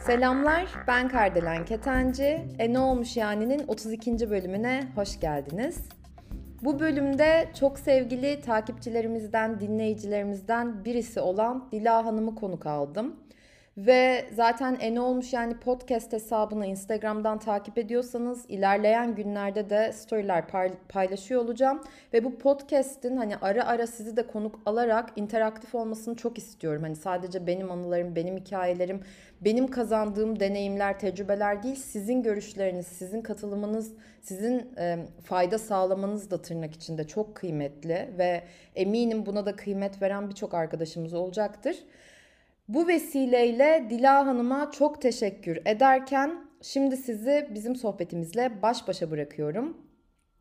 Selamlar, ben Kardelen Ketenci. E Ne Olmuş Yani'nin 32. bölümüne hoş geldiniz. Bu bölümde çok sevgili takipçilerimizden, dinleyicilerimizden birisi olan Dila Hanım'ı konuk aldım. Ve zaten en olmuş yani podcast hesabını Instagram'dan takip ediyorsanız ilerleyen günlerde de storyler paylaşıyor olacağım. Ve bu podcast'in hani ara ara sizi de konuk alarak interaktif olmasını çok istiyorum. Hani sadece benim anılarım, benim hikayelerim, benim kazandığım deneyimler, tecrübeler değil. Sizin görüşleriniz, sizin katılımınız, sizin e, fayda sağlamanız da tırnak içinde çok kıymetli. Ve eminim buna da kıymet veren birçok arkadaşımız olacaktır. Bu vesileyle Dila Hanım'a çok teşekkür ederken şimdi sizi bizim sohbetimizle baş başa bırakıyorum.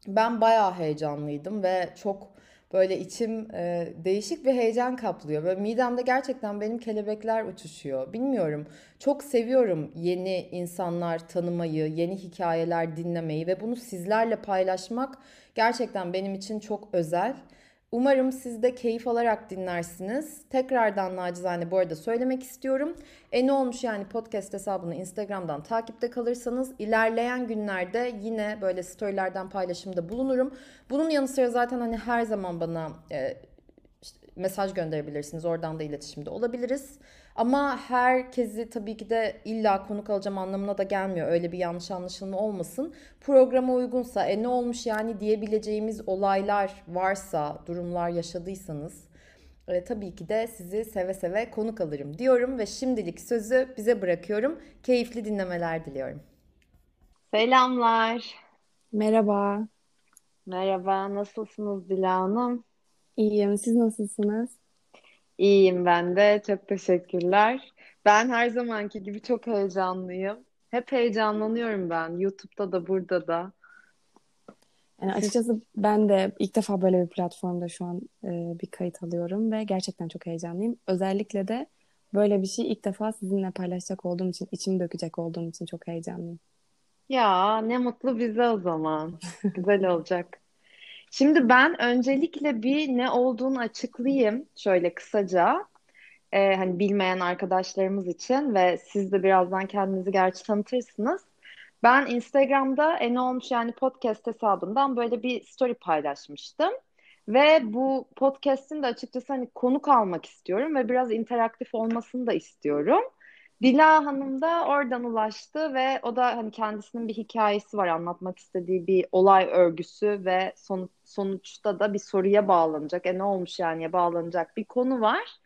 Ben bayağı heyecanlıydım ve çok böyle içim e, değişik bir heyecan kaplıyor. Böyle midemde gerçekten benim kelebekler uçuşuyor. Bilmiyorum. Çok seviyorum yeni insanlar tanımayı, yeni hikayeler dinlemeyi ve bunu sizlerle paylaşmak gerçekten benim için çok özel. Umarım siz de keyif alarak dinlersiniz. Tekrardan nacizane bu arada söylemek istiyorum. E ne olmuş yani podcast hesabını Instagram'dan takipte kalırsanız ilerleyen günlerde yine böyle storylerden paylaşımda bulunurum. Bunun yanı sıra zaten hani her zaman bana e, işte mesaj gönderebilirsiniz. Oradan da iletişimde olabiliriz. Ama herkesi tabii ki de illa konuk alacağım anlamına da gelmiyor. Öyle bir yanlış anlaşılma olmasın. Programa uygunsa e ne olmuş yani diyebileceğimiz olaylar varsa, durumlar yaşadıysanız e, tabii ki de sizi seve seve konuk alırım diyorum ve şimdilik sözü bize bırakıyorum. Keyifli dinlemeler diliyorum. Selamlar. Merhaba. Merhaba, nasılsınız Dila Hanım? İyiyim, siz nasılsınız? İyiyim ben de. Çok teşekkürler. Ben her zamanki gibi çok heyecanlıyım. Hep heyecanlanıyorum ben. YouTube'da da burada da. Yani açıkçası ben de ilk defa böyle bir platformda şu an e, bir kayıt alıyorum ve gerçekten çok heyecanlıyım. Özellikle de böyle bir şey ilk defa sizinle paylaşacak olduğum için, içimi dökecek olduğum için çok heyecanlıyım. Ya ne mutlu bize o zaman. Güzel olacak. Şimdi ben öncelikle bir ne olduğunu açıklayayım şöyle kısaca. Ee, hani bilmeyen arkadaşlarımız için ve siz de birazdan kendinizi gerçi tanıtırsınız. Ben Instagram'da En Olmuş yani podcast hesabından böyle bir story paylaşmıştım. Ve bu podcast'in de açıkçası hani konuk almak istiyorum ve biraz interaktif olmasını da istiyorum. Dila Hanım da oradan ulaştı ve o da hani kendisinin bir hikayesi var anlatmak istediği bir olay örgüsü ve son, sonuçta da bir soruya bağlanacak. E ne olmuş yani bağlanacak bir konu var.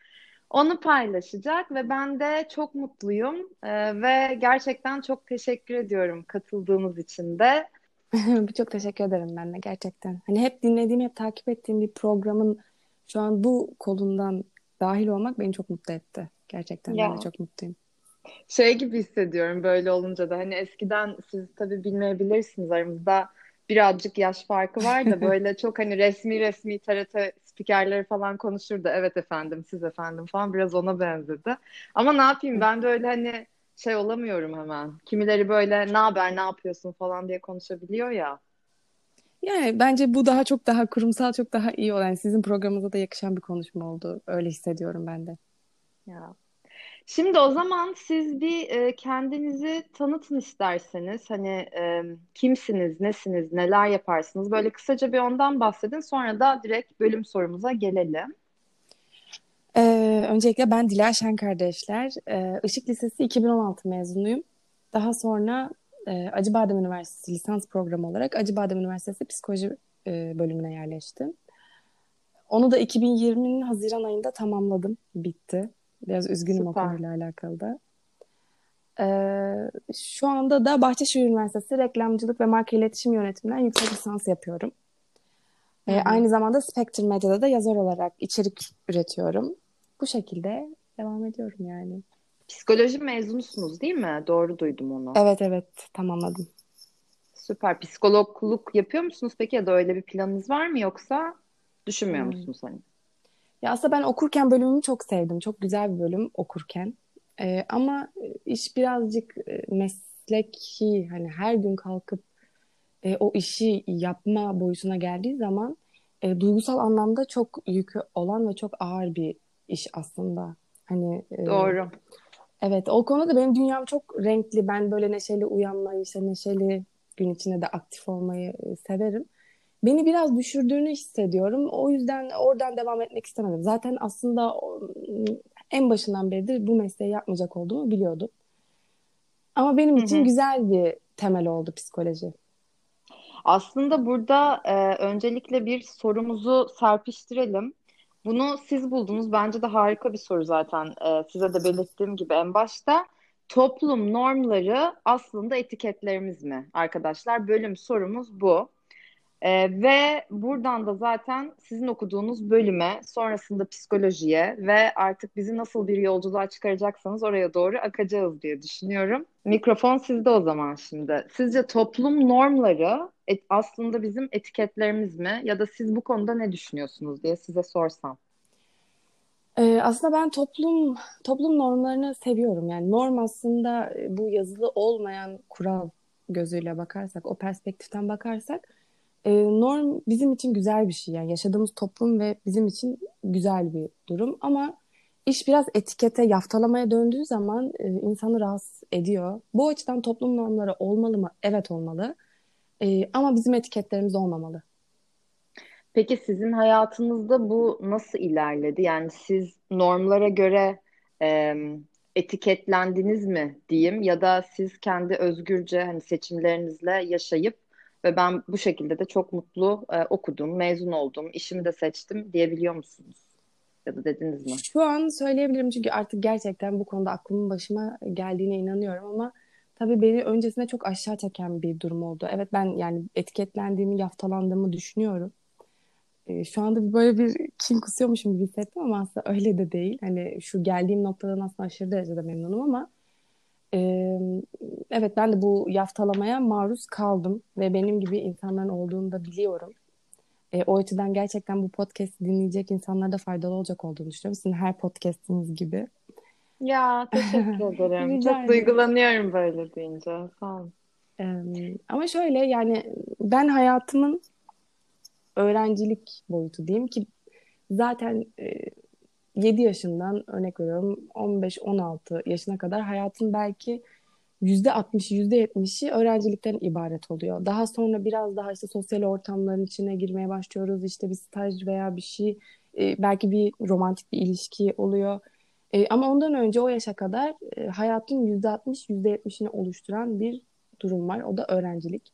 Onu paylaşacak ve ben de çok mutluyum ee, ve gerçekten çok teşekkür ediyorum katıldığınız için de. çok teşekkür ederim ben de gerçekten. Hani hep dinlediğim, hep takip ettiğim bir programın şu an bu kolundan dahil olmak beni çok mutlu etti. Gerçekten ya. ben de çok mutluyum şey gibi hissediyorum böyle olunca da hani eskiden siz tabii bilmeyebilirsiniz aramızda birazcık yaş farkı var da böyle çok hani resmi resmi TRT spikerleri falan konuşurdu. Evet efendim, siz efendim falan biraz ona benzedi. Ama ne yapayım ben de öyle hani şey olamıyorum hemen. Kimileri böyle ne haber, ne yapıyorsun falan diye konuşabiliyor ya. Yani bence bu daha çok daha kurumsal, çok daha iyi olan, sizin programınıza da yakışan bir konuşma oldu. Öyle hissediyorum ben de. Ya Şimdi o zaman siz bir e, kendinizi tanıtın isterseniz. Hani e, kimsiniz, nesiniz, neler yaparsınız? Böyle kısaca bir ondan bahsedin. Sonra da direkt bölüm sorumuza gelelim. Ee, öncelikle ben Dila Şen kardeşler. Ee, Işık Lisesi 2016 mezunuyum. Daha sonra e, Acıbadem Üniversitesi lisans programı olarak Acıbadem Üniversitesi Psikoloji e, bölümüne yerleştim. Onu da 2020'nin Haziran ayında tamamladım. Bitti. Biraz üzgünüm Süper. o konuyla alakalı da. Ee, şu anda da Bahçeşehir Üniversitesi Reklamcılık ve Marka İletişim Yönetiminden yüksek lisans yapıyorum. Ee, aynı zamanda Spectre Medya'da da yazar olarak içerik üretiyorum. Bu şekilde devam ediyorum yani. Psikoloji mezunusunuz değil mi? Doğru duydum onu. Evet evet tamamladım. Süper. Psikologluk yapıyor musunuz peki ya da öyle bir planınız var mı yoksa düşünmüyor hmm. musunuz hani? Ya aslında ben okurken bölümümü çok sevdim. Çok güzel bir bölüm okurken. Ee, ama iş birazcık e, mesleki hani her gün kalkıp e, o işi yapma boyutuna geldiği zaman e, duygusal anlamda çok yükü olan ve çok ağır bir iş aslında. Hani e, Doğru. Evet, o konuda da benim dünyam çok renkli. Ben böyle neşeli uyanmayı, işte neşeli gün içinde de aktif olmayı e, severim. Beni biraz düşürdüğünü hissediyorum. O yüzden oradan devam etmek istemedim. Zaten aslında en başından beridir bu mesleği yapmayacak olduğumu biliyordum. Ama benim için hı hı. güzel bir temel oldu psikoloji. Aslında burada e, öncelikle bir sorumuzu serpiştirelim. Bunu siz buldunuz. Bence de harika bir soru zaten. E, size de belirttiğim gibi en başta. Toplum normları aslında etiketlerimiz mi arkadaşlar? Bölüm sorumuz bu. Ee, ve buradan da zaten sizin okuduğunuz bölüme, sonrasında psikolojiye ve artık bizi nasıl bir yolculuğa çıkaracaksanız oraya doğru akacağız diye düşünüyorum. Mikrofon sizde o zaman şimdi. Sizce toplum normları et, aslında bizim etiketlerimiz mi? Ya da siz bu konuda ne düşünüyorsunuz diye size sorsam. Ee, aslında ben toplum toplum normlarını seviyorum. Yani norm aslında bu yazılı olmayan kural gözüyle bakarsak, o perspektiften bakarsak e, norm bizim için güzel bir şey. Yani yaşadığımız toplum ve bizim için güzel bir durum. Ama iş biraz etikete, yaftalamaya döndüğü zaman e, insanı rahatsız ediyor. Bu açıdan toplum normları olmalı mı? Evet olmalı. E, ama bizim etiketlerimiz olmamalı. Peki sizin hayatınızda bu nasıl ilerledi? Yani siz normlara göre e, etiketlendiniz mi diyeyim ya da siz kendi özgürce hani seçimlerinizle yaşayıp ve ben bu şekilde de çok mutlu e, okudum, mezun oldum, işimi de seçtim diyebiliyor musunuz? Ya da dediniz mi? Şu an söyleyebilirim çünkü artık gerçekten bu konuda aklımın başıma geldiğine inanıyorum ama tabii beni öncesinde çok aşağı çeken bir durum oldu. Evet ben yani etiketlendiğimi, yaftalandığımı düşünüyorum. E, şu anda böyle bir kin kusuyormuşum gibi hissettim ama aslında öyle de değil. Hani şu geldiğim noktadan aslında aşırı derecede memnunum ama evet ben de bu yaftalamaya maruz kaldım ve benim gibi insanların olduğunu da biliyorum. E, o açıdan gerçekten bu podcast dinleyecek insanlara da faydalı olacak olduğunu düşünüyorum. Sizin her podcastiniz gibi. Ya teşekkür ederim. Çok duygulanıyorum böyle deyince. Sağ olun. ama şöyle yani ben hayatımın öğrencilik boyutu diyeyim ki zaten e, 7 yaşından örnek veriyorum 15-16 yaşına kadar hayatın belki %60'ı %70'i öğrencilikten ibaret oluyor. Daha sonra biraz daha işte sosyal ortamların içine girmeye başlıyoruz. İşte bir staj veya bir şey e, belki bir romantik bir ilişki oluyor. E, ama ondan önce o yaşa kadar e, hayatın %60 %70'ini oluşturan bir durum var. O da öğrencilik.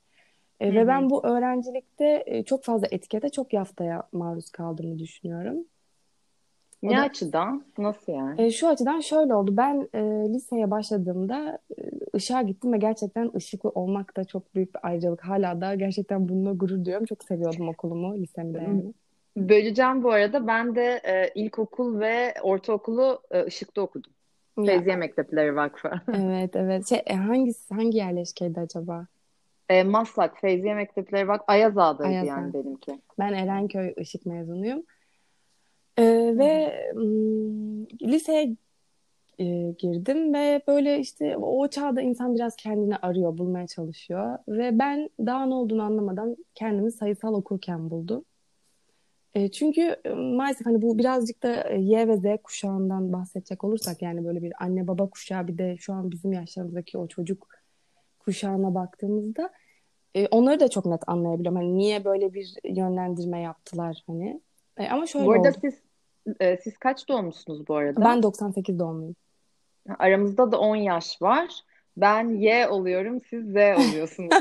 E, ve ben bu öğrencilikte e, çok fazla etikete, çok yaftaya maruz kaldığımı düşünüyorum. Ne da, açıdan? Nasıl yani? E, şu açıdan şöyle oldu. Ben e, liseye başladığımda e, ışığa gittim ve gerçekten ışıklı olmak da çok büyük bir ayrıcalık. Hala da gerçekten bununla gurur duyuyorum. Çok seviyordum okulumu, lisemde yani. Böleceğim bu arada. Ben de e, ilkokul ve ortaokulu e, ışıkta okudum. Feyziye Mektepleri Vakfı. evet evet. Şey, e, hangisi, hangi yerleşkeydi acaba? E, Maslak, Feyziye Mektepleri Vakfı. Ayaz Ağa'daydı Ayaz yani benimki. Ben Erenköy Işık mezunuyum. Ee, ve liseye e, girdim ve böyle işte o çağda insan biraz kendini arıyor, bulmaya çalışıyor. Ve ben daha ne olduğunu anlamadan kendimi sayısal okurken buldum. E, çünkü maalesef hani bu birazcık da Y ve Z kuşağından bahsedecek olursak yani böyle bir anne baba kuşağı bir de şu an bizim yaşlarımızdaki o çocuk kuşağına baktığımızda e, onları da çok net anlayabiliyorum. Hani niye böyle bir yönlendirme yaptılar hani. E, ama şöyle Bu arada oldu. siz e, siz kaç doğmuşsunuz bu arada? Ben 98 doğumluyum. Aramızda da 10 yaş var. Ben Y oluyorum, siz Z oluyorsunuz.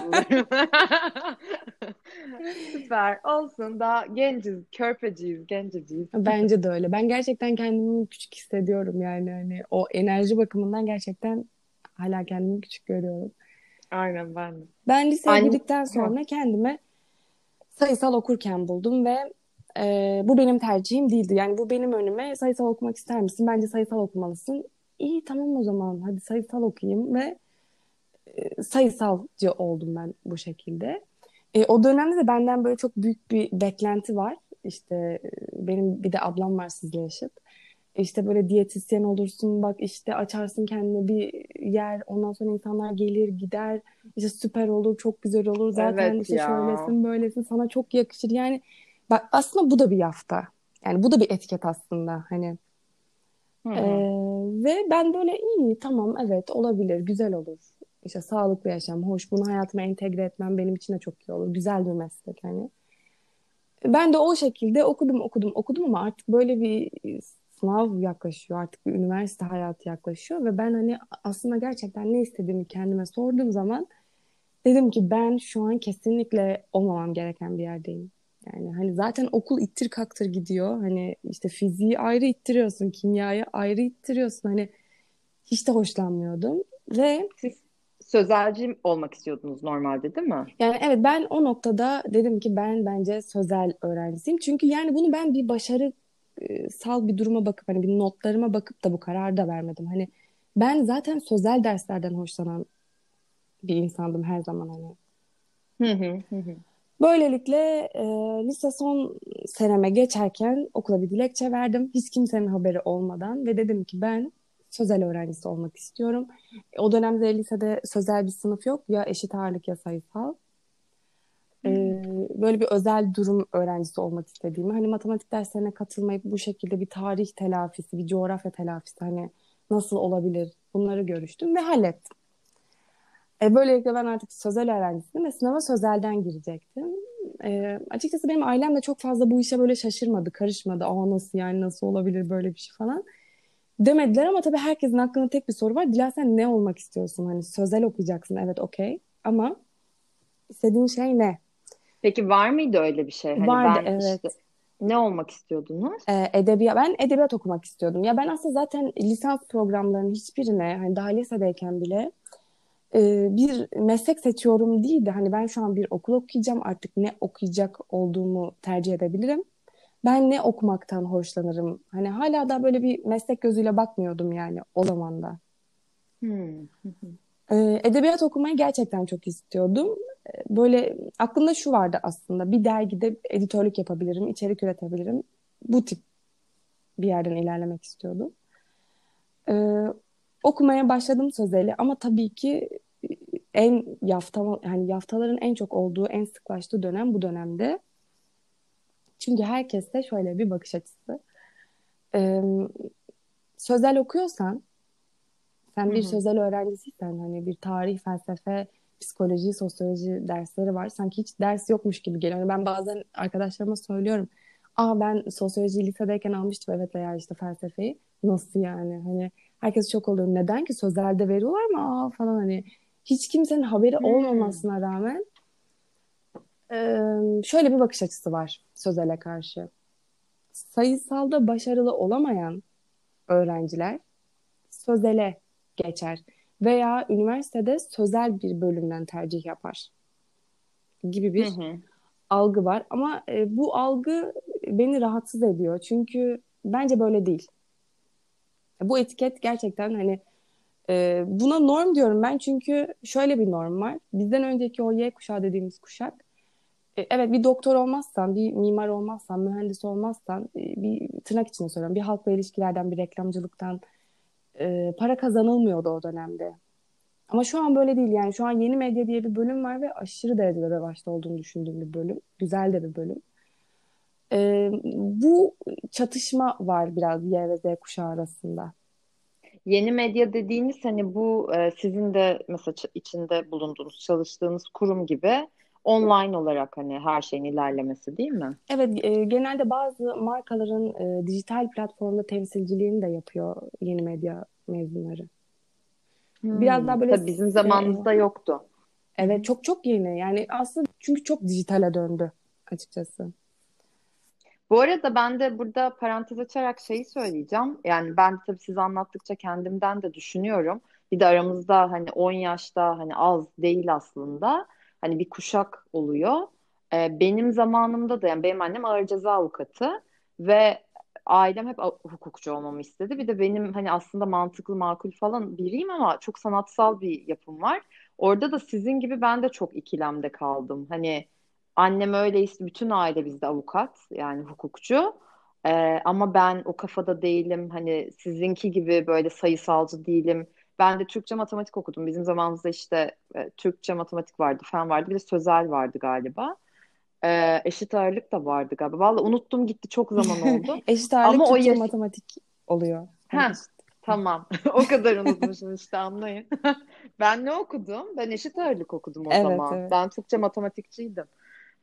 Süper. Olsun. Daha genciz, körpeciyiz, genceciyiz. Bence de öyle. Ben gerçekten kendimi küçük hissediyorum yani. Hani o enerji bakımından gerçekten hala kendimi küçük görüyorum. Aynen ben de. Ben liseye girdikten sonra kendime sayısal okurken buldum ve e, bu benim tercihim değildi. Yani bu benim önüme sayısal okumak ister misin? Bence sayısal okumalısın. İyi tamam o zaman hadi sayısal okuyayım ve e, sayısalcı oldum ben bu şekilde. E, o dönemde de benden böyle çok büyük bir beklenti var. İşte e, benim bir de ablam var sizle yaşıt. İşte böyle diyetisyen olursun bak işte açarsın kendine bir yer ondan sonra insanlar gelir gider işte süper olur, çok güzel olur. Zaten Evet işte ya. şöylesin, böylesin, sana çok yakışır. Yani bak aslında bu da bir yafta. Yani bu da bir etiket aslında hani. Ee, ve ben böyle iyi tamam evet olabilir, güzel olur. İşte sağlıklı yaşam, hoş. Bunu hayatıma entegre etmem benim için de çok iyi olur. Güzel bir meslek hani. Ben de o şekilde okudum, okudum, okudum ama artık böyle bir sınav yaklaşıyor. Artık bir üniversite hayatı yaklaşıyor ve ben hani aslında gerçekten ne istediğimi kendime sorduğum zaman dedim ki ben şu an kesinlikle olmamam gereken bir yerdeyim. Yani hani zaten okul ittir kaktır gidiyor. Hani işte fiziği ayrı ittiriyorsun, kimyayı ayrı ittiriyorsun. Hani hiç de hoşlanmıyordum ve Siz sözelci olmak istiyordunuz normalde değil mi? Yani evet ben o noktada dedim ki ben bence sözel öğrencisiyim. Çünkü yani bunu ben bir başarı e, sal bir duruma bakıp hani bir notlarıma bakıp da bu kararı da vermedim. Hani ben zaten sözel derslerden hoşlanan bir insandım her zaman hani. Hı hı hı hı. Böylelikle e, lise son seneme geçerken okula bir dilekçe verdim. Hiç kimsenin haberi olmadan ve dedim ki ben sözel öğrencisi olmak istiyorum. O dönemde lisede sözel bir sınıf yok. Ya eşit ağırlık ya sayısal. E, böyle bir özel durum öğrencisi olmak istediğimi. Hani matematik derslerine katılmayıp bu şekilde bir tarih telafisi, bir coğrafya telafisi hani nasıl olabilir bunları görüştüm ve hallettim. E, böylelikle ben artık sözel öğrencisiydim ve sınava sözelden girecektim. E, açıkçası benim ailem de çok fazla bu işe böyle şaşırmadı, karışmadı. Aa nasıl yani nasıl olabilir böyle bir şey falan demediler ama tabii herkesin aklında tek bir soru var. Dila sen ne olmak istiyorsun? Hani sözel okuyacaksın evet okey ama istediğin şey ne? Peki var mıydı öyle bir şey? Hani Vardı ben evet. işte ne olmak istiyordunuz? Ee, edebiyat, ben edebiyat okumak istiyordum. Ya ben aslında zaten lisans programlarının hiçbirine hani daha lisedeyken bile e, bir meslek seçiyorum değil de hani ben şu an bir okul okuyacağım artık ne okuyacak olduğumu tercih edebilirim. Ben ne okumaktan hoşlanırım? Hani hala da böyle bir meslek gözüyle bakmıyordum yani o zaman da. Hmm. Ee, edebiyat okumayı gerçekten çok istiyordum. Ee, Böyle aklımda şu vardı aslında. Bir dergide editörlük yapabilirim, içerik üretebilirim. Bu tip bir yerden ilerlemek istiyordum. Ee, okumaya başladım sözeli ama tabii ki en yafta yani yaftaların en çok olduğu, en sıklaştığı dönem bu dönemde. Çünkü herkeste şöyle bir bakış açısı. Ee, sözel okuyorsan, sen bir Hı hı. sözel öğrencisiysen hani bir tarih, felsefe, psikoloji, sosyoloji dersleri var. Sanki hiç ders yokmuş gibi geliyor. Yani ben bazen arkadaşlarıma söylüyorum. Aa ben sosyoloji lisedeyken almıştım evet veya işte felsefeyi. Nasıl yani? Hani herkes çok oluyor. Neden ki sözelde veriyorlar mı? Aa falan hani hiç kimsenin haberi Hmm. olmamasına rağmen ee, şöyle bir bakış açısı var sözele karşı. Sayısalda başarılı olamayan öğrenciler sözele geçer veya üniversitede sözel bir bölümden tercih yapar gibi bir Hı hı. algı var. Ama e, bu algı beni rahatsız ediyor. Çünkü bence böyle değil. Bu etiket gerçekten hani e, buna norm diyorum ben çünkü şöyle bir norm var. Bizden önceki o Y kuşağı dediğimiz kuşak e, evet bir doktor olmazsan, bir mimar olmazsan, mühendis olmazsan e, bir tırnak içinde söylüyorum bir halkla ilişkilerden, bir reklamcılıktan e, para kazanılmıyordu o dönemde. Ama şu an böyle değil yani şu an yeni medya diye bir bölüm var ve aşırı derecede revaçta olduğunu düşündüğüm bir bölüm. Güzel de bir bölüm. E, bu çatışma var biraz Y ve Z kuşağı arasında. Yeni medya dediğiniz hani bu e, sizin de mesela içinde bulunduğunuz, çalıştığınız kurum gibi online olarak hani her şeyin ilerlemesi değil mi? Evet, e, genelde bazı markaların e, dijital platformda temsilciliğini de yapıyor yeni medya mezunları. Biraz daha böyle Tabii bizim e, zamanımızda yoktu. evet çok çok yeni. Yani aslında çünkü çok dijitale döndü açıkçası. Bu arada ben de burada parantez açarak şeyi söyleyeceğim. Yani ben tabii siz anlattıkça kendimden de düşünüyorum. Bir de aramızda hani 10 yaşta hani az değil aslında. Hani bir kuşak oluyor. Ee, benim zamanımda da yani benim annem ağır ceza avukatı ve ailem hep hukukçu olmamı istedi. Bir de benim hani aslında mantıklı, makul falan biriyim ama çok sanatsal bir yapım var. Orada da sizin gibi ben de çok ikilemde kaldım. Hani Annem öyleyse bütün aile bizde avukat yani hukukçu. Ee, ama ben o kafada değilim. Hani sizinki gibi böyle sayısalcı değilim. Ben de Türkçe matematik okudum. Bizim zamanımızda işte e, Türkçe matematik vardı, fen vardı. Bir de sözel vardı galiba. E, eşit ağırlık da vardı galiba. Vallahi unuttum gitti çok zaman oldu. Eşit ağırlık Ama o Türkçe yaş- matematik oluyor. Ha, Hani tamam. O kadar unutmuşum işte anlayın. Ben ne okudum? Ben eşit ağırlık okudum o Evet, zaman. evet. Ben Türkçe matematikçiydim.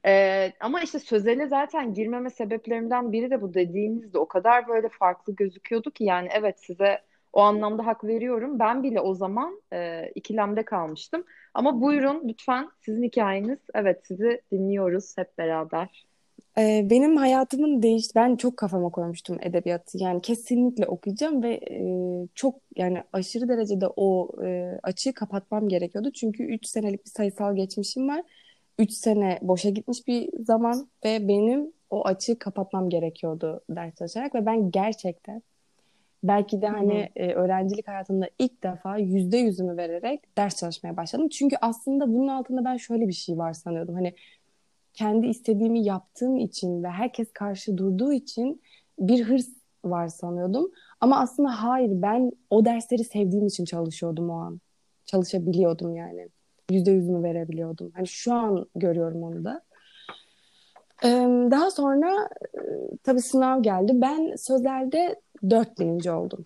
Ee, ama işte sözele zaten girmeme sebeplerimden biri de bu dediğinizde o kadar böyle farklı gözüküyordu ki yani evet size o anlamda hak veriyorum. Ben bile o zaman e, ikilemde kalmıştım. Ama buyurun lütfen sizin hikayeniz. Evet sizi dinliyoruz hep beraber. Ee, benim hayatımın değişti. Ben çok kafama koymuştum edebiyatı. Yani kesinlikle okuyacağım ve e, çok yani aşırı derecede o e, açığı kapatmam gerekiyordu. Çünkü 3 senelik bir sayısal geçmişim var. 3 sene boşa gitmiş bir zaman ve benim o açığı kapatmam gerekiyordu ders çalışarak ve ben gerçekten belki de hani e, öğrencilik hayatımda ilk defa yüzde yüzümü vererek ders çalışmaya başladım. Çünkü aslında bunun altında ben şöyle bir şey var sanıyordum. Hani kendi istediğimi yaptığım için ve herkes karşı durduğu için bir hırs var sanıyordum. Ama aslında hayır ben o dersleri sevdiğim için çalışıyordum o an. Çalışabiliyordum yani. Yüzde yüzümü verebiliyordum. Hani şu an görüyorum onu da. Daha sonra e, tabii sınav geldi. Ben sözelde 4000. oldum.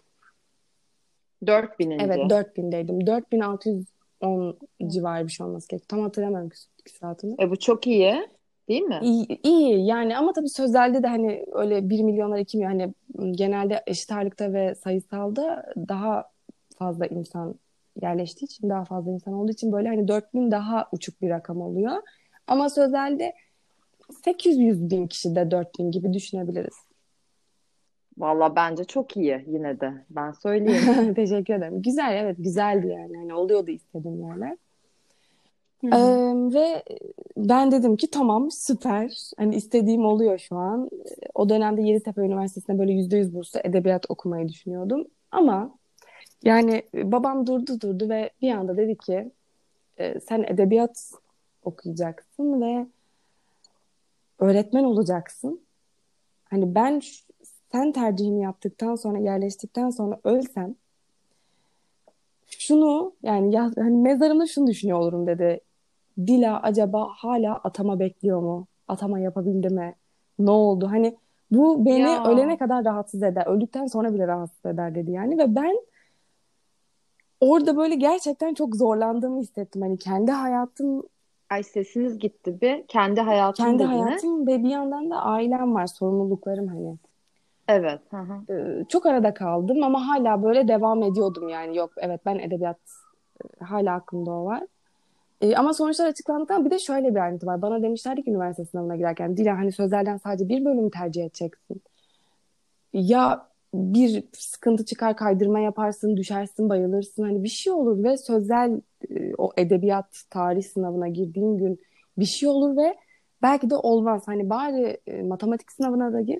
4000. Evet 4000'deydim. 4610 civarı bir şey olması gerekiyor. Tam hatırlamıyorum küsuratını. E, bu çok iyi değil mi? İyi, iyi yani ama tabii sözelde de hani öyle 1 milyonlar 2 milyon hani genelde eşit ağırlıkta ve sayısalda daha fazla insan yerleştiği için daha fazla insan olduğu için böyle hani 4000 daha uçuk bir rakam oluyor. Ama sözelde 800 bin kişi de 4000 gibi düşünebiliriz. Valla bence çok iyi yine de. Ben söyleyeyim. Teşekkür ederim. Güzel evet güzeldi yani. Hani oluyordu istediğim yerler. Hı Ee, ve ben dedim ki tamam süper. Hani istediğim oluyor şu an. O dönemde Yeditepe Üniversitesi'nde böyle yüzde yüz burslu edebiyat okumayı düşünüyordum. Ama yani babam durdu durdu ve bir anda dedi ki "E, sen edebiyat okuyacaksın ve öğretmen olacaksın. Hani ben sen tercihini yaptıktan sonra yerleştikten sonra ölsem şunu yani ya, hani mezarımda şunu düşünüyor olurum dedi. Dila acaba hala atama bekliyor mu? Atama yapabildi mi? Ne oldu? Hani bu beni Ya. ölene kadar rahatsız eder. Öldükten sonra bile rahatsız eder dedi yani ve ben orada böyle gerçekten çok zorlandığımı hissettim. Hani kendi hayatım, Ay sesiniz gitti bir. Kendi hayatım kendi dediniz. hayatım ve bir yandan da ailem var, sorumluluklarım hani. Evet. Hı hı. Ee, çok arada kaldım ama hala böyle devam ediyordum yani. Yok evet ben edebiyat e, hala aklımda o var. E, ama sonuçlar açıklandıktan bir de şöyle bir ayrıntı var. Bana demişlerdi ki üniversite sınavına girerken Dila hani sözlerden sadece bir bölümü tercih edeceksin. Ya bir sıkıntı çıkar kaydırma yaparsın, düşersin, bayılırsın. Hani bir şey olur ve sözel e, o edebiyat tarih sınavına girdiğin gün bir şey olur ve belki de olmaz. Hani bari e, matematik sınavına da gir.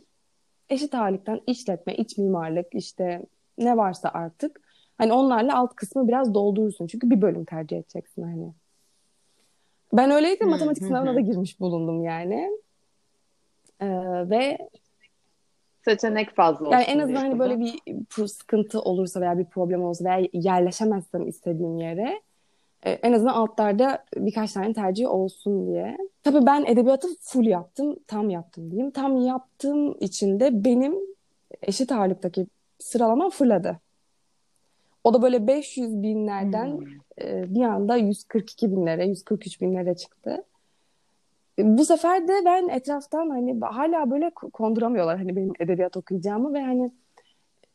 Eşit ağırlıktan işletme, iç mimarlık işte ne varsa artık. Hani onlarla alt kısmı biraz doldurursun. Çünkü bir bölüm tercih edeceksin hani. Ben öyleydi Hı, matematik sınavına da girmiş bulundum yani. Ee, ve Seçenek fazla yani olsun en azından hani böyle bir sıkıntı olursa veya bir problem olursa veya yerleşemezsem istediğim yere e, en azından altlarda birkaç tane tercih olsun diye. Tabii ben edebiyatı full yaptım, tam yaptım diyeyim. Tam yaptığım için de benim eşit ağırlıktaki sıralamam fırladı. O da böyle 500 binlerden Hmm. e, bir anda 142 binlere, 143 binlere çıktı. Bu sefer de ben etraftan hani hala böyle konduramıyorlar hani benim edebiyat okuyacağımı ve hani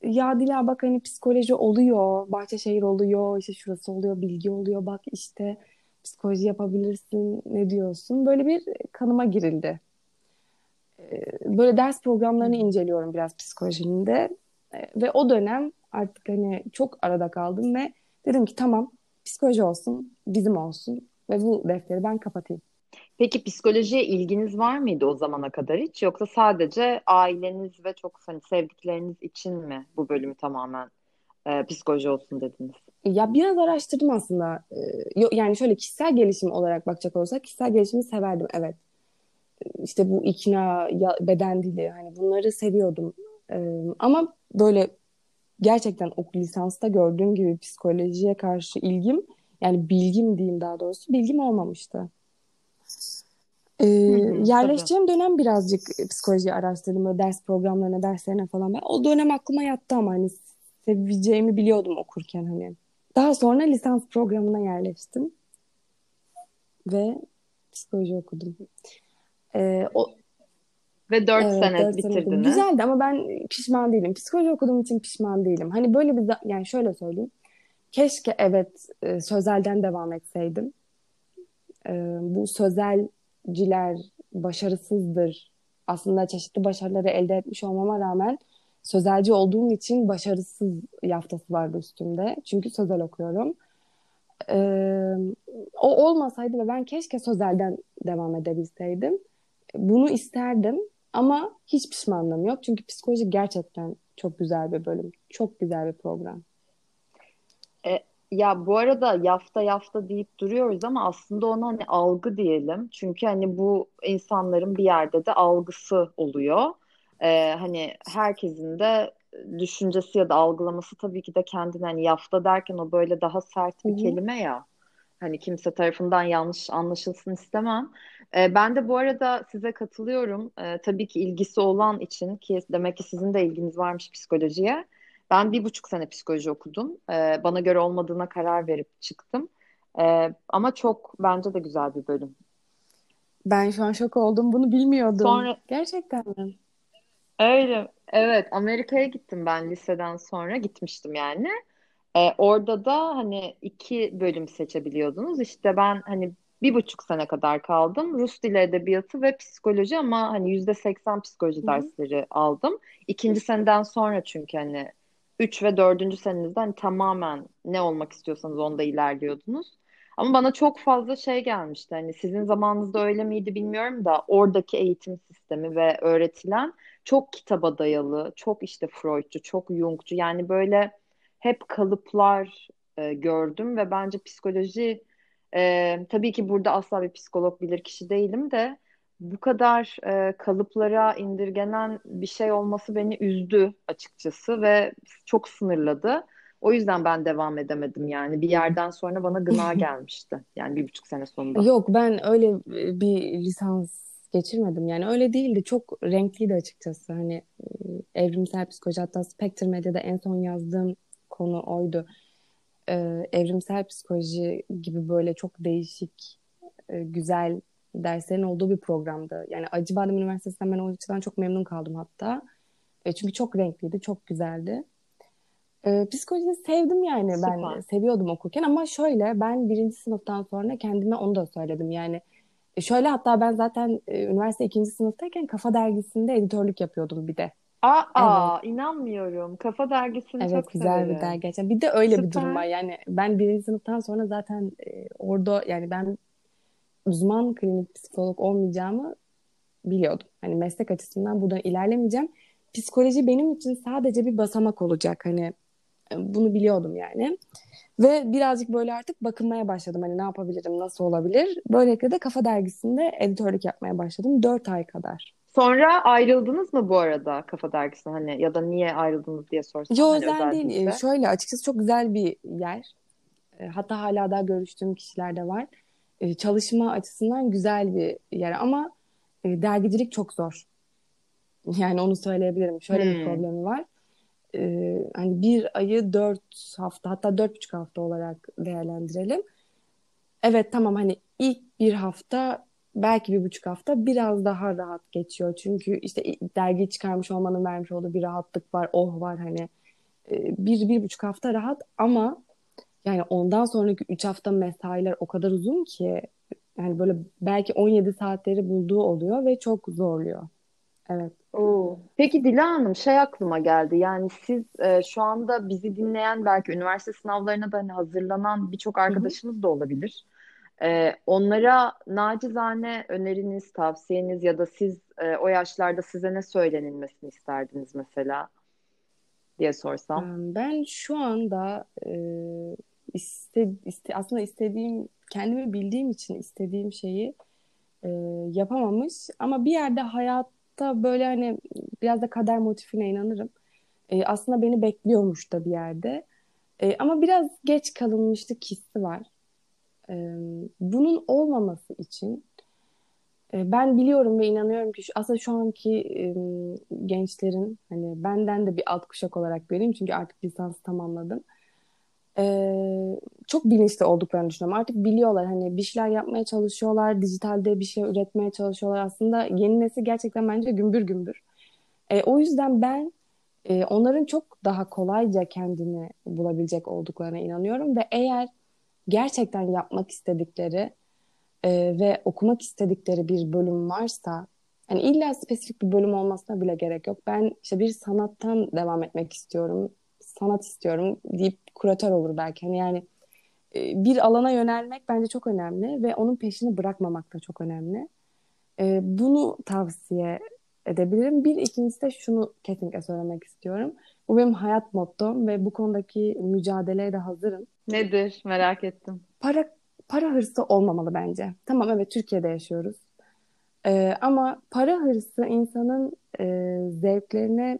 ya Dila bak hani psikoloji oluyor, Bahçeşehir oluyor, işte şurası oluyor, bilgi oluyor, bak işte psikoloji yapabilirsin, ne diyorsun? Böyle bir kanıma girildi. E, Böyle ders programlarını inceliyorum biraz psikolojinin de E, ve o dönem artık hani çok arada kaldım ve dedim ki tamam psikoloji olsun, bizim olsun ve bu defteri ben kapatayım. Peki psikolojiye ilginiz var mıydı o zamana kadar hiç? Yoksa sadece aileniz ve çok hani sevdikleriniz için mi bu bölümü tamamen e, psikoloji olsun dediniz? Ya biraz araştırdım aslında. Ee, Yani şöyle kişisel gelişim olarak bakacak olursak kişisel gelişimi severdim evet. İşte bu ikna, ya- beden dili hani bunları seviyordum. Ee, ama böyle gerçekten ok lisansta gördüğüm gibi psikolojiye karşı ilgim yani bilgim diyeyim daha doğrusu bilgim olmamıştı. Ee, hı, yerleşeceğim dönem birazcık psikolojiyi araştırdım. Böyle ders programlarına, derslerine falan. Ben, o dönem aklıma yattı ama hani seveceğimi biliyordum okurken hani. Daha sonra lisans programına yerleştim. Ve psikoloji okudum. Ee, o, Ve 4 Evet, sene dört sene okudum. bitirdiniz. Güzeldi ama ben pişman değilim. Psikoloji okuduğum için pişman değilim. Hani böyle bir yani şöyle söyleyeyim. Keşke evet e, sözelden devam etseydim. E, bu sözelciler başarısızdır. Aslında çeşitli başarıları elde etmiş olmama rağmen sözelci olduğum için başarısız yaftası vardı üstümde. Çünkü sözel okuyorum. E, o olmasaydı ve ben keşke sözelden devam edebilseydim. Bunu isterdim ama hiç pişmanlığım yok. Çünkü psikoloji gerçekten çok güzel bir bölüm. Çok güzel bir program. E, ya bu arada yafta yafta deyip duruyoruz ama aslında ona hani algı diyelim. Çünkü hani bu insanların bir yerde de algısı oluyor. E, hani herkesin de düşüncesi ya da algılaması tabii ki de kendine hani yafta derken o böyle daha sert bir hı. kelime ya. Hani kimse tarafından yanlış anlaşılsın istemem. E, ben de bu arada size katılıyorum. E, tabii ki ilgisi olan için ki demek ki sizin de ilginiz varmış psikolojiye. Ben bir buçuk sene psikoloji okudum. Ee, bana göre olmadığına karar verip çıktım. Ee, ama çok bence de güzel bir bölüm. Ben şu an şok oldum. Bunu bilmiyordum. Sonra Gerçekten mi? öyle, evet Amerika'ya gittim ben liseden sonra gitmiştim yani. Ee, orada da hani iki bölüm seçebiliyordunuz. İşte ben hani bir buçuk sene kadar kaldım. Rus dili edebiyatı ve psikoloji ama hani yüzde seksen psikoloji Hı hı. dersleri aldım. İkinci seneden sonra çünkü hani üç ve dördüncü senenizde tamamen ne olmak istiyorsanız onda ilerliyordunuz. Ama bana çok fazla şey gelmişti. Hani sizin zamanınızda öyle miydi bilmiyorum da oradaki eğitim sistemi ve öğretilen çok kitaba dayalı, çok işte Freudcu, çok Jungcu. Yani böyle hep kalıplar e, gördüm ve bence psikoloji e, tabii ki burada asla bir psikolog bilir kişi değilim de bu kadar e, kalıplara indirgenen bir şey olması beni üzdü açıkçası ve çok sınırladı. O yüzden ben devam edemedim yani. Bir yerden sonra bana gına gelmişti. Yani bir buçuk sene sonunda. Yok ben öyle bir lisans geçirmedim. Yani öyle değildi. Çok renkliydi açıkçası. Hani e, evrimsel psikoloji hatta Spectre Medya'da en son yazdığım konu oydu. Ee, evrimsel psikoloji gibi böyle çok değişik, e, güzel derslerin olduğu bir programdı. Yani Acıbadem Üniversitesi'nden ben o açıdan çok memnun kaldım hatta. E, çünkü çok renkliydi, çok güzeldi. Ee, psikolojiyi sevdim yani ben Süper. seviyordum okurken ama şöyle ben birinci sınıftan sonra kendime onu da söyledim yani e, şöyle hatta ben zaten e, üniversite ikinci sınıftayken Kafa Dergisi'nde editörlük yapıyordum bir de. Aa, inanmıyorum. Kafa dergisini Evet çok güzel bir severim. dergi gerçekten. Bir de öyle bir Süper. durum var yani ben birinci sınıftan sonra zaten e, orada yani ben uzman klinik psikolog olmayacağımı biliyordum. Hani meslek açısından buradan ilerlemeyeceğim. Psikoloji benim için sadece bir basamak olacak hani e, bunu biliyordum yani. Ve birazcık böyle artık bakınmaya başladım. Hani ne yapabilirim, nasıl olabilir? Böylelikle de Kafa Dergisi'nde editörlük yapmaya başladım. Dört ay kadar. Sonra ayrıldınız mı bu arada Kafa dergisine hani ya da niye ayrıldınız diye sorsam Yo hani özel değil. Ee, Şöyle açıkçası çok güzel bir yer. Ee, Hatta hala daha görüştüğüm kişiler de var. Ee, Çalışma açısından güzel bir yer ama e, dergicilik çok zor. Yani onu söyleyebilirim. Şöyle bir Hmm. problemi var. Ee, hani bir ayı dört hafta hatta dört buçuk hafta olarak değerlendirelim. Evet tamam hani ilk bir hafta belki bir buçuk hafta biraz daha rahat geçiyor. Çünkü işte dergi çıkarmış olmanın vermiş olduğu bir rahatlık var, oh var hani Ee, bir, bir buçuk hafta rahat ama yani ondan sonraki üç hafta mesailer o kadar uzun ki yani böyle belki 17 saatleri bulduğu oluyor ve çok zorluyor. Evet. Oo. Peki Dila Hanım şey aklıma geldi. Yani siz e, şu anda bizi dinleyen belki üniversite sınavlarına da hani hazırlanan birçok arkadaşımız da olabilir. E, onlara nacizane öneriniz, tavsiyeniz ya da siz e, o yaşlarda size ne söylenilmesini isterdiniz mesela diye sorsam. Ben şu anda e, iste, iste, aslında istediğim, kendimi bildiğim için istediğim şeyi e, yapamamış ama bir yerde hayatta böyle hani biraz da kader motifine inanırım. E, aslında beni bekliyormuş da bir yerde. E, ama biraz geç kalınmışlık hissi var. E, bunun olmaması için e, ben biliyorum ve inanıyorum ki aslında şu anki e, gençlerin hani benden de bir alt kuşak olarak vereyim çünkü artık lisansı tamamladım. E, çok bilinçli olduklarını düşünüyorum. Artık biliyorlar hani bir şeyler yapmaya çalışıyorlar, dijitalde bir şey üretmeye çalışıyorlar. Aslında yeni nesil gerçekten bence gümbür gümbür. E, o yüzden ben e, onların çok daha kolayca kendini bulabilecek olduklarına inanıyorum ve eğer gerçekten yapmak istedikleri e, ve okumak istedikleri bir bölüm varsa yani illa spesifik bir bölüm olmasına bile gerek yok. Ben işte bir sanattan devam etmek istiyorum, sanat istiyorum deyip kuratör olur belki. Hani yani e, bir alana yönelmek bence çok önemli ve onun peşini bırakmamak da çok önemli. E, bunu tavsiye edebilirim. Bir ikincisi de şunu kesinlikle söylemek istiyorum. Bu benim hayat mottom ve bu konudaki mücadeleye de hazırım. Nedir? Merak ettim. Para para hırsı olmamalı bence. Tamam evet Türkiye'de yaşıyoruz. Ee, ama para hırsı insanın e, zevklerine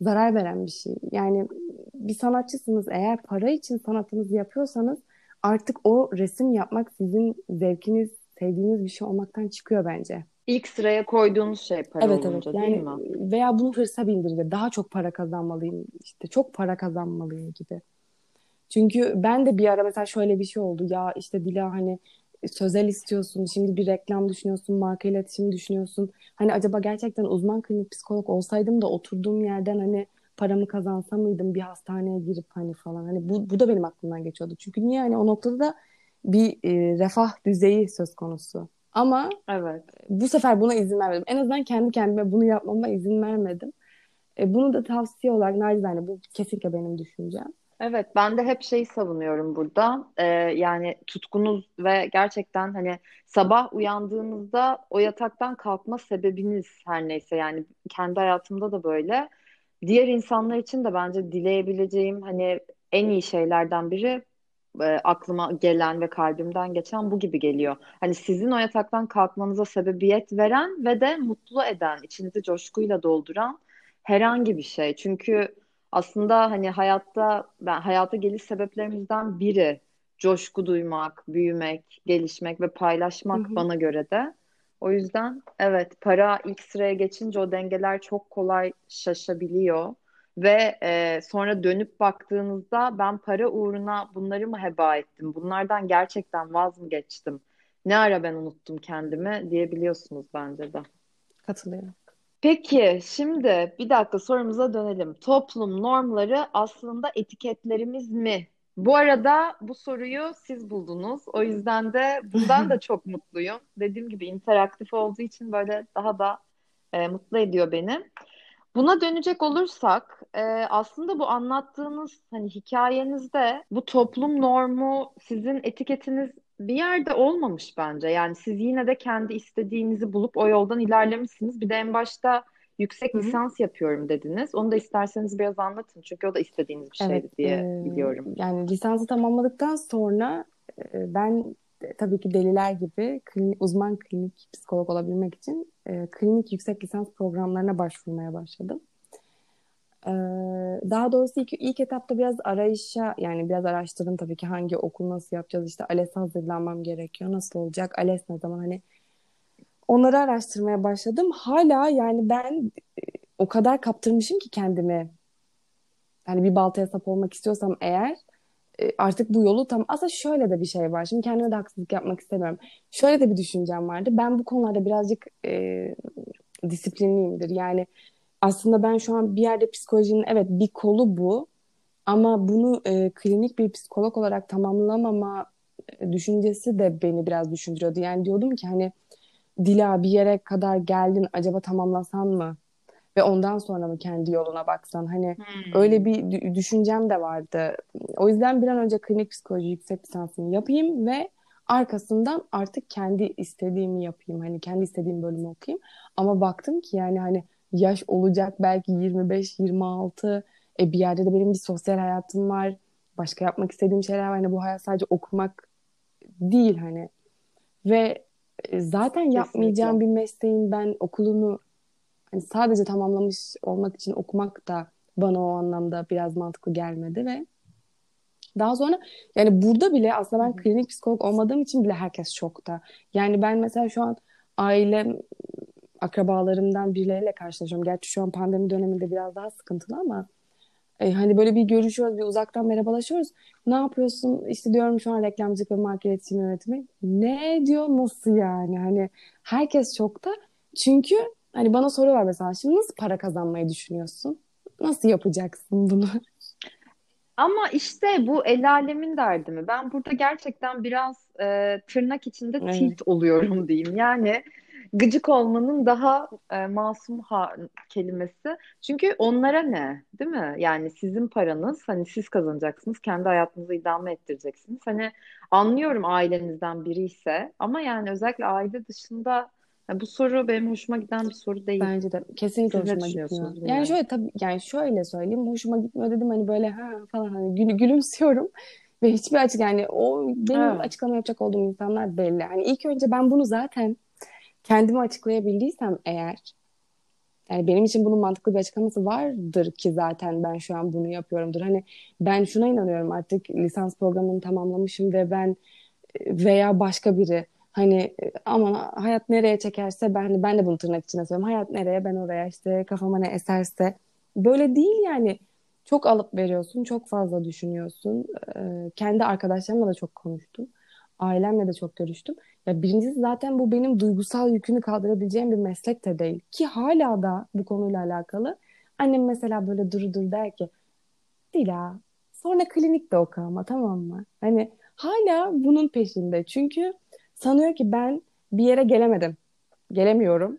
zarar veren bir şey. Yani bir sanatçısınız eğer para için sanatınızı yapıyorsanız artık o resim yapmak sizin zevkiniz, sevdiğiniz bir şey olmaktan çıkıyor bence. İlk sıraya koyduğunuz şey para evet, olunca evet. değil yani, mi? Veya bunu hırsa bindirince daha çok para kazanmalıyım işte çok para kazanmalıyım gibi. Çünkü ben de bir ara mesela şöyle bir şey oldu. Ya işte Dila hani sözel istiyorsun. Şimdi bir reklam düşünüyorsun. Marka iletişimi düşünüyorsun. Hani acaba gerçekten uzman klinik psikolog olsaydım da oturduğum yerden hani paramı kazansa mıydım bir hastaneye girip hani falan. Hani bu, bu da benim aklımdan geçiyordu. Çünkü niye hani o noktada da bir e, refah düzeyi söz konusu. Ama evet. bu sefer buna izin vermedim. En azından kendi kendime bunu yapmama izin vermedim. E, bunu da tavsiye olarak narizane bu kesinlikle benim düşüncem. Evet, ben de hep şeyi savunuyorum burada. Ee, yani tutkunuz ve gerçekten hani sabah uyandığınızda o yataktan kalkma sebebiniz her neyse yani kendi hayatımda da böyle. Diğer insanlar için de bence dileyebileceğim hani en iyi şeylerden biri e, aklıma gelen ve kalbimden geçen bu gibi geliyor. Hani sizin o yataktan kalkmanıza sebebiyet veren ve de mutlu eden, içinizi coşkuyla dolduran herhangi bir şey. Çünkü aslında hani hayatta ben hayata geliş sebeplerimizden biri coşku duymak, büyümek, gelişmek ve paylaşmak hı hı. bana göre de. O yüzden evet para ilk sıraya geçince o dengeler çok kolay şaşabiliyor ve e, sonra dönüp baktığınızda ben para uğruna bunları mı heba ettim? Bunlardan gerçekten vaz mı geçtim? Ne ara ben unuttum kendimi diyebiliyorsunuz bence de. Katılıyorum. Peki şimdi bir dakika sorumuza dönelim. Toplum normları aslında etiketlerimiz mi? Bu arada bu soruyu siz buldunuz. O yüzden de bundan da çok mutluyum. Dediğim gibi interaktif olduğu için böyle daha da e, mutlu ediyor beni. Buna dönecek olursak e, aslında bu anlattığınız hani hikayenizde bu toplum normu sizin etiketiniz bir yerde olmamış bence. Yani siz yine de kendi istediğinizi bulup o yoldan ilerlemişsiniz. Bir de en başta yüksek Hı-hı. lisans yapıyorum dediniz. Onu da isterseniz biraz anlatın. Çünkü o da istediğiniz bir şeydi evet, diye e, biliyorum. Yani lisansı tamamladıktan sonra e, ben tabii ki deliler gibi klinik, uzman klinik psikolog olabilmek için e, klinik yüksek lisans programlarına başvurmaya başladım. E, daha doğrusu ilk, ilk etapta biraz arayışa yani biraz araştırdım tabii ki hangi okul nasıl yapacağız işte ALES hazırlanmam gerekiyor nasıl olacak ALES ne zaman hani onları araştırmaya başladım. Hala yani ben e, o kadar kaptırmışım ki kendimi. Yani bir baltaya sap olmak istiyorsam eğer e, artık bu yolu tam aslında şöyle de bir şey var. Şimdi kendime de haksızlık yapmak istemiyorum. Şöyle de bir düşüncem vardı. Ben bu konularda birazcık e, disiplinliyimdir. Yani aslında ben şu an bir yerde psikolojinin evet bir kolu bu ama bunu e, klinik bir psikolog olarak tamamlamama e, düşüncesi de beni biraz düşündürüyordu. Yani diyordum ki hani Dila bir yere kadar geldin acaba tamamlasan mı? Ve ondan sonra mı kendi yoluna baksan? Hani hmm. öyle bir düşüncem de vardı. O yüzden bir an önce klinik psikoloji yüksek lisansını yapayım ve arkasından artık kendi istediğimi yapayım. Hani kendi istediğim bölümü okuyayım. Ama baktım ki yani hani yaş olacak belki 25-26. E bir yerde de benim bir sosyal hayatım var. Başka yapmak istediğim şeyler var. Hani bu hayat sadece okumak değil hani. Ve e, zaten Kesinlikle. yapmayacağım bir mesleğin ben okulunu hani sadece tamamlamış olmak için okumak da bana o anlamda biraz mantıklı gelmedi ve daha sonra yani burada bile aslında ben klinik psikolog olmadığım için bile herkes şokta. Yani ben mesela şu an ailem akrabalarımdan birileriyle karşılaşıyorum. Gerçi şu an pandemi döneminde biraz daha sıkıntılı ama e, hani böyle bir görüşüyoruz, bir uzaktan merhabalaşıyoruz. Ne yapıyorsun? İşte diyorum şu an reklamcılık ve marka iletişim yönetimi. Ne diyor? Nasıl yani? Hani herkes şokta. Çünkü hani bana soruyorlar mesela şimdi nasıl para kazanmayı düşünüyorsun? Nasıl yapacaksın bunu? Ama işte bu el alemin derdi mi? Ben burada gerçekten biraz e, tırnak içinde Evet. tilt oluyorum diyeyim. Yani gıcık olmanın daha e, masum ha kelimesi. Çünkü onlara ne, değil mi? Yani sizin paranız, hani siz kazanacaksınız, kendi hayatınızı idame ettireceksiniz. Hani anlıyorum ailenizden biri ise ama yani özellikle aile dışında ya bu soru benim hoşuma giden bir soru değil. Bence de kesinlikle Siz hoşuma gitmiyor. Yani bilmiyorum. şöyle tabii yani şöyle söyleyeyim hoşuma gitmiyor dedim hani böyle ha falan hani gül, gülümsüyorum ve hiçbir açık yani o benim Evet. açıklama yapacak olduğum insanlar belli. Hani ilk önce ben bunu zaten kendime açıklayabildiysem eğer yani benim için bunun mantıklı bir açıklaması vardır ki zaten ben şu an bunu yapıyorumdur. Hani ben şuna inanıyorum artık lisans programını tamamlamışım ve ben veya başka biri hani aman hayat nereye çekerse ben ben de bunu tırnak içine söylüyorum. Hayat nereye ben oraya işte kafama ne eserse. Böyle değil yani. Çok alıp veriyorsun, çok fazla düşünüyorsun. Ee, kendi arkadaşlarımla da çok konuştum. Ailemle de çok görüştüm. Ya birincisi zaten bu benim duygusal yükünü kaldırabileceğim bir meslek de değil. Ki hala da bu konuyla alakalı annem mesela böyle duru dur der ki Dila sonra klinik de oku ama tamam mı? Hani hala bunun peşinde. Çünkü sanıyor ki ben bir yere gelemedim. Gelemiyorum.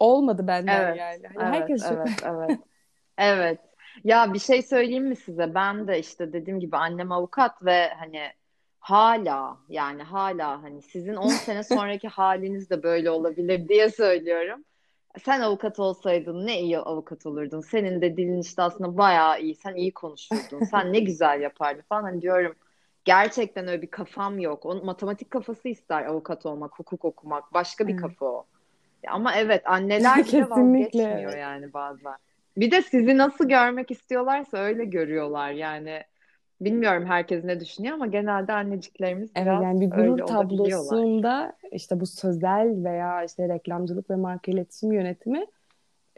Olmadı benden Evet, yani. Hani evet, herkes çok evet, evet. Evet. Ya bir şey söyleyeyim mi size? Ben de işte dediğim gibi annem avukat ve hani hala yani hala hani sizin 10 sene sonraki haliniz de böyle olabilir diye söylüyorum. Sen avukat olsaydın ne iyi avukat olurdun. Senin de dilin işte aslında bayağı iyi. Sen iyi konuşurdun. Sen ne güzel yapardın falan. Hani diyorum gerçekten öyle bir kafam yok. Onun matematik kafası ister avukat olmak, hukuk okumak. Başka bir kafa o. Ama evet anneler bile vazgeçmiyor yani bazen. Bir de sizi nasıl görmek istiyorlarsa öyle görüyorlar yani. Bilmiyorum herkes ne düşünüyor ama genelde anneciklerimiz Evet biraz yani bir gurur tablosunda işte bu sözel veya işte reklamcılık ve marka iletişim yönetimi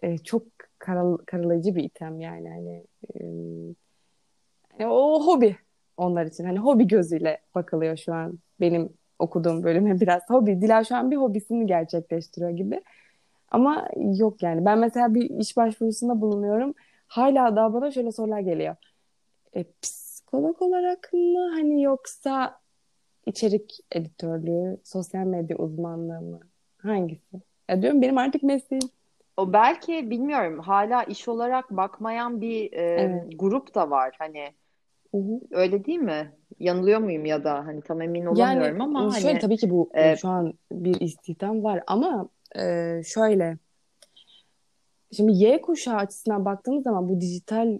e, çok karal- karalayıcı bir item yani hani e, o hobi onlar için hani hobi gözüyle bakılıyor şu an benim okuduğum bölüme biraz hobi. Dila şu an bir hobisini gerçekleştiriyor gibi. Ama yok yani. Ben mesela bir iş başvurusunda bulunuyorum. Hala daha bana şöyle sorular geliyor. E, psikolog olarak mı hani yoksa içerik editörlüğü, sosyal medya uzmanlığı mı? Hangisi? Ya diyorum benim artık mesleğim. O belki bilmiyorum hala iş olarak bakmayan bir e, Evet. grup da var hani Hı hı. öyle değil mi? Yanılıyor muyum ya da hani tam emin Yani olamıyorum ama şöyle hani tabii ki bu e, şu an bir istihdam var ama e, şöyle şimdi Y kuşağı açısından baktığımız zaman bu dijital e,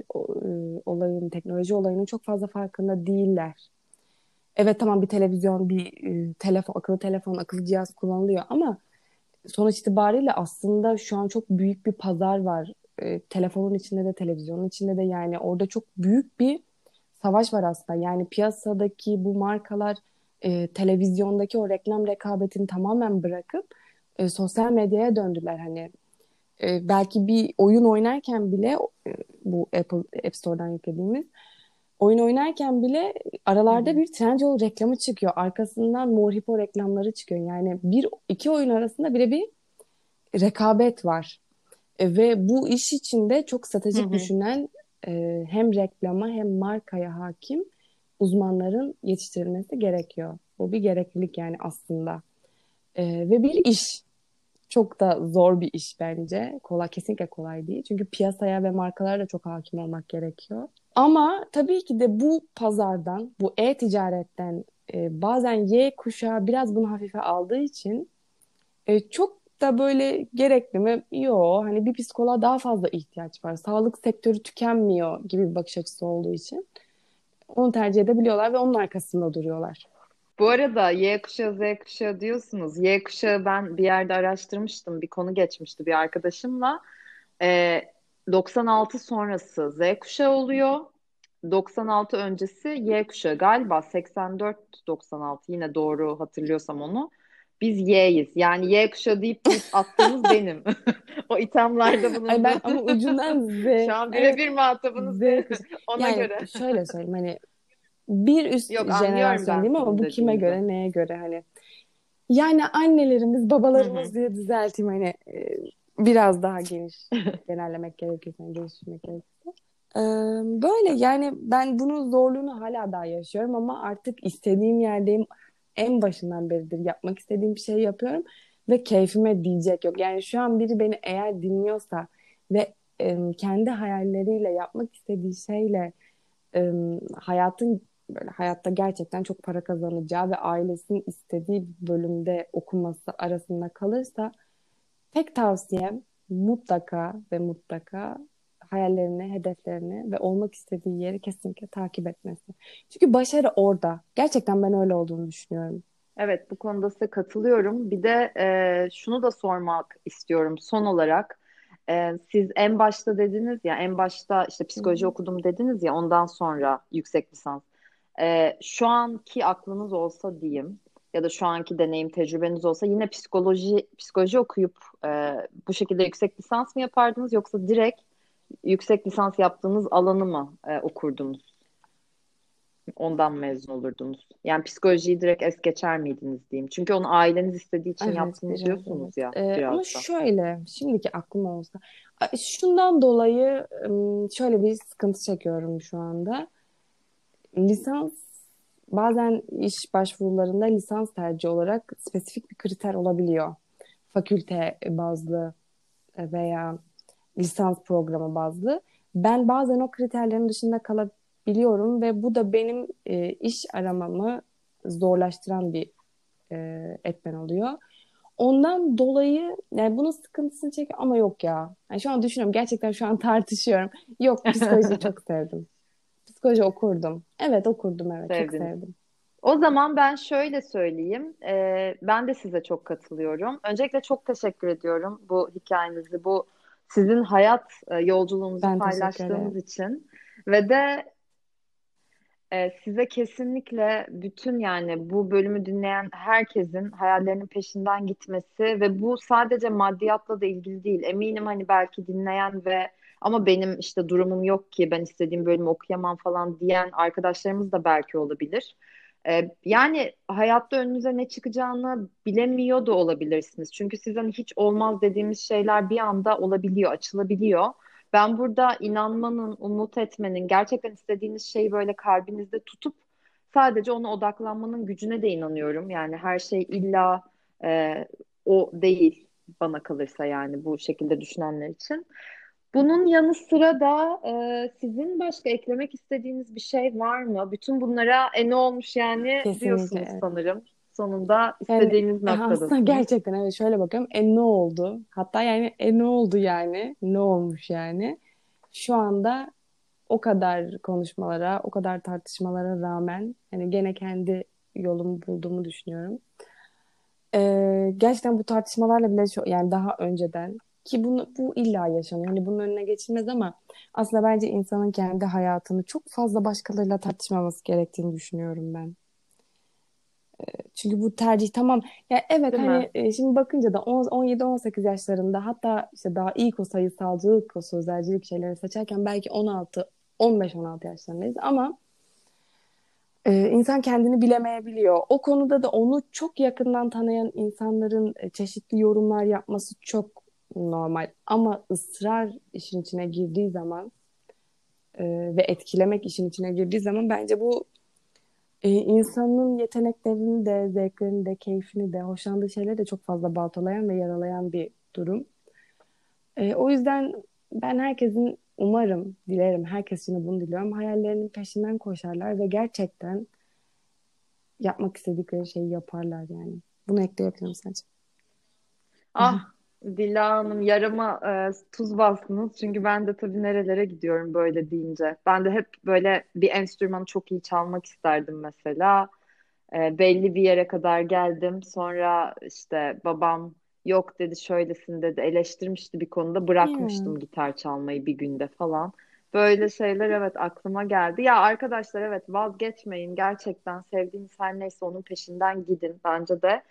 olayın, teknoloji olayının çok fazla farkında değiller. Evet tamam bir televizyon, bir e, telefon, akıllı telefon, akıllı cihaz kullanılıyor ama sonuç itibariyle aslında şu an çok büyük bir pazar var. E, telefonun içinde de televizyonun içinde de yani orada çok büyük bir savaş var aslında. Yani piyasadaki bu markalar televizyondaki o reklam rekabetini tamamen bırakıp sosyal medyaya döndüler. Hani e, belki bir oyun oynarken bile e, bu Apple App Store'dan yüklediğimiz oyun oynarken bile aralarda bir Trendyol reklamı çıkıyor. Arkasından Mor Hippo reklamları çıkıyor. Yani bir iki oyun arasında bile bir rekabet var. E, ve bu iş içinde çok stratejik düşünen e, hem reklama hem markaya hakim uzmanların yetiştirilmesi gerekiyor. Bu bir gereklilik yani aslında. E, ve bir iş. Çok da zor bir iş bence. Kolay, kesinlikle kolay değil. Çünkü piyasaya ve markalara da çok hakim olmak gerekiyor. Ama tabii ki de bu pazardan, bu e-ticaretten e, bazen Y kuşağı biraz bunu hafife aldığı için e, çok da böyle gerekli mi? Yok. Hani bir psikoloğa daha fazla ihtiyaç var. Sağlık sektörü tükenmiyor gibi bir bakış açısı olduğu için onu tercih edebiliyorlar ve onun arkasında duruyorlar. Bu arada Y kuşağı Z kuşağı diyorsunuz. Y kuşağı ben bir yerde araştırmıştım. Bir konu geçmişti bir arkadaşımla. Ee, 96 sonrası Z kuşağı oluyor. 96 öncesi Y kuşağı galiba 84-96 yine doğru hatırlıyorsam onu. Biz Y'yiz. Yani Y kuşağı deyip attığımız benim. o ithamlarda bulundu. Ay ben ama ucundan Z. Şu an birebir muhatabınız Z kuşağı. ona yani göre. şöyle söyleyeyim hani bir üst Yok, jenerasyon değil mi ama bu kime dediğinizi. göre neye göre hani yani annelerimiz babalarımız diye düzelteyim hani e, biraz daha geniş genellemek gerekirse hani geliştirmek gerekirse. Ee, böyle yani ben bunun zorluğunu hala daha yaşıyorum ama artık istediğim yerdeyim en başından beridir yapmak istediğim bir şey yapıyorum ve keyfime diyecek yok. Yani şu an biri beni eğer dinliyorsa ve e, kendi hayalleriyle yapmak istediği şeyle e, hayatın böyle hayatta gerçekten çok para kazanacağı ve ailesinin istediği bir bölümde okuması arasında kalırsa tek tavsiyem mutlaka ve mutlaka hayallerini, hedeflerini ve olmak istediği yeri kesinlikle takip etmesi. Çünkü başarı orada. Gerçekten ben öyle olduğunu düşünüyorum. Evet, bu konuda size katılıyorum. Bir de e, şunu da sormak istiyorum son olarak. E, siz en başta dediniz ya, en başta işte psikoloji hı. okudum dediniz ya, ondan sonra yüksek lisans. E, şu anki aklınız olsa diyeyim ya da şu anki deneyim tecrübeniz olsa yine psikoloji psikoloji okuyup e, bu şekilde yüksek lisans mı yapardınız yoksa direkt yüksek lisans yaptığınız alanı mı e, okurdunuz? Ondan mezun olurdunuz. Yani psikolojiyi direkt es geçer miydiniz diyeyim. Çünkü onu aileniz istediği için Evet, yaptınız diyorsunuz evet. ya Ee, biraz ama da. şöyle, şimdiki aklım olsa, şundan dolayı şöyle bir sıkıntı çekiyorum şu anda. Lisans, bazen iş başvurularında lisans tercih olarak spesifik bir kriter olabiliyor. Fakülte bazlı veya lisans programı bazlı. Ben bazen o kriterlerin dışında kalabiliyorum ve bu da benim e, iş aramamı zorlaştıran bir e, etmen oluyor. Ondan dolayı yani bunun sıkıntısını çekiyor ama yok ya. Yani şu an düşünüyorum gerçekten şu an tartışıyorum. Yok psikolojiyi çok sevdim. Psikoloji okurdum. Evet okurdum evet çok Sevdiniz. sevdim. O zaman ben şöyle söyleyeyim. Ee, ben de size çok katılıyorum. Öncelikle çok teşekkür ediyorum bu hikayenizi, bu sizin hayat e, yolculuğunuzu Ben paylaştığınız için ve de e, size kesinlikle bütün yani bu bölümü dinleyen herkesin hayallerinin peşinden gitmesi ve bu sadece maddiyatla da ilgili değil. Eminim hani belki dinleyen ve ama benim işte durumum yok ki ben istediğim bölümü okuyamam falan diyen arkadaşlarımız da belki olabilir. Ee, yani hayatta önünüze ne çıkacağını bilemiyor da olabilirsiniz. Çünkü sizden hiç olmaz dediğimiz şeyler bir anda olabiliyor, açılabiliyor. Ben burada inanmanın, umut etmenin, gerçekten istediğiniz şeyi böyle kalbinizde tutup sadece ona odaklanmanın gücüne de inanıyorum. Yani her şey illa e, o değil bana kalırsa yani bu şekilde düşünenler için. Bunun yanı sıra da e, sizin başka eklemek istediğiniz bir şey var mı? Bütün bunlara e ne olmuş yani Kesinlikle, diyorsunuz sanırım. Sonunda Yani istediğiniz e, aslında noktadasınız. gerçekten evet şöyle bakıyorum. E ne oldu? Hatta yani e ne oldu yani? Ne olmuş yani? Şu anda o kadar konuşmalara, o kadar tartışmalara rağmen hani gene kendi yolumu bulduğumu düşünüyorum. Ee, gerçekten bu tartışmalarla bile çok, yani daha önceden ki bunu bu illa yaşanıyor. Hani bunun önüne geçilmez ama aslında bence insanın kendi hayatını çok fazla başkalarıyla tartışmaması gerektiğini düşünüyorum ben. Çünkü bu tercih tamam. Ya evet Değil hani mi? e, şimdi bakınca da 17-18 yaşlarında hatta işte daha ilk o sayısalcılık, o sözelcilik şeyleri seçerken belki 16, 15-16 yaşlarındayız ama e, insan kendini bilemeyebiliyor. O konuda da onu çok yakından tanıyan insanların e, çeşitli yorumlar yapması çok normal. Ama ısrar işin içine girdiği zaman e, ve etkilemek işin içine girdiği zaman bence bu e, insanın yeteneklerini de, zevklerini de, keyfini de, hoşlandığı şeyleri de çok fazla baltalayan ve yaralayan bir durum. E, o yüzden ben herkesin umarım, dilerim, herkes için bunu diliyorum. Hayallerinin peşinden koşarlar ve gerçekten yapmak istedikleri şeyi yaparlar yani. Bunu ekleyebilirim sadece. Ah Dila Hanım yarama e, tuz bastınız. Çünkü ben de tabii nerelere gidiyorum böyle deyince. Ben de hep böyle bir enstrümanı çok iyi çalmak isterdim mesela. E, belli bir yere kadar geldim. Sonra işte babam yok dedi şöylesin dedi eleştirmişti bir konuda bırakmıştım hmm. gitar çalmayı bir günde falan. Böyle şeyler evet aklıma geldi. Ya arkadaşlar evet vazgeçmeyin gerçekten sevdiğiniz her neyse onun peşinden gidin bence de.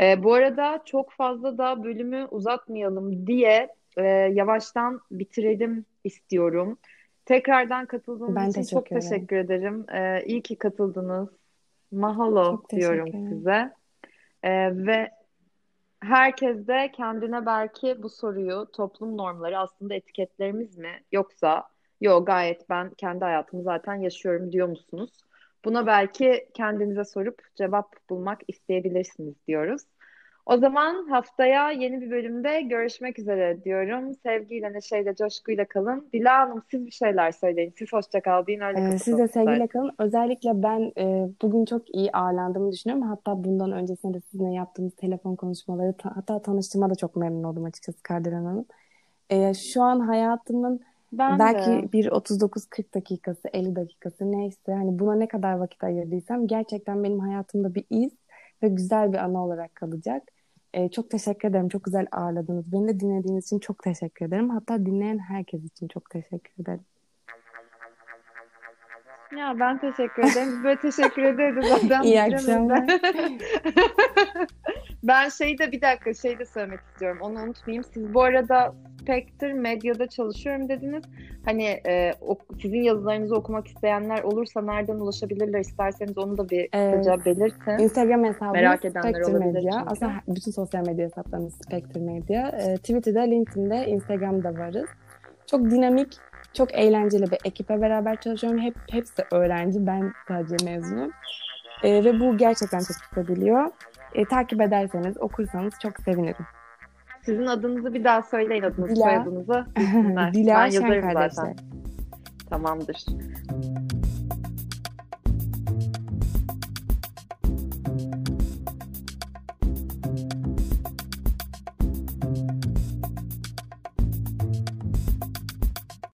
Ee, bu arada çok fazla da bölümü uzatmayalım diye e, yavaştan bitirelim istiyorum. Tekrardan katıldığınız ben için çok teşekkür ederim. Ee, iyi ki katıldınız. Mahalo diyorum size. Ee, ve herkes de kendine belki bu soruyu toplum normları aslında etiketlerimiz mi yoksa yok gayet ben kendi hayatımı zaten yaşıyorum diyor musunuz? Buna belki kendinize sorup cevap bulmak isteyebilirsiniz diyoruz. O zaman haftaya yeni bir bölümde görüşmek üzere diyorum. Sevgiyle, neşeyle, coşkuyla kalın. Dila Hanım siz bir şeyler söyleyin. Siz hoşça kal deyin öyle ee, Siz de sevgiyle kalın. Özellikle ben e, bugün çok iyi ağırlandığımı düşünüyorum. Hatta bundan öncesinde de sizinle yaptığımız telefon konuşmaları ta, hatta tanıştığıma da çok memnun oldum açıkçası Kardelen Hanım. E, şu an hayatımın ben belki de. bir 39-40 dakikası, 50 dakikası neyse hani buna ne kadar vakit ayırdıysam gerçekten benim hayatımda bir iz ve güzel bir ana olarak kalacak. Ee, çok teşekkür ederim. Çok güzel ağırladınız. Beni de dinlediğiniz için çok teşekkür ederim. Hatta dinleyen herkes için çok teşekkür ederim. Ya ben teşekkür ederim. Böyle teşekkür ederim zaten. İyi akşamlar. ben şeyi de bir dakika şey de söylemek istiyorum. Onu unutmayayım. Siz bu arada Spectre Medya'da çalışıyorum dediniz. Hani e, sizin yazılarınızı okumak isteyenler olursa nereden ulaşabilirler isterseniz onu da bir kısaca evet. belirtin. Instagram hesabımız Merak edenler Spectre Medya. Çünkü. Aslında bütün sosyal medya hesaplarımız Spectre Medya. E, Twitter'da, LinkedIn'de, Instagram'da varız. Çok dinamik, çok eğlenceli bir ekiple beraber çalışıyorum. Hep hepsi öğrenci. Ben sadece mezunum. E, ve bu gerçekten çok tutabiliyor. E, takip ederseniz, okursanız çok sevinirim. Sizin adınızı bir daha söyleyin adınızı, Dila. soyadınızı. Dila ben yazarım zaten. Tamamdır.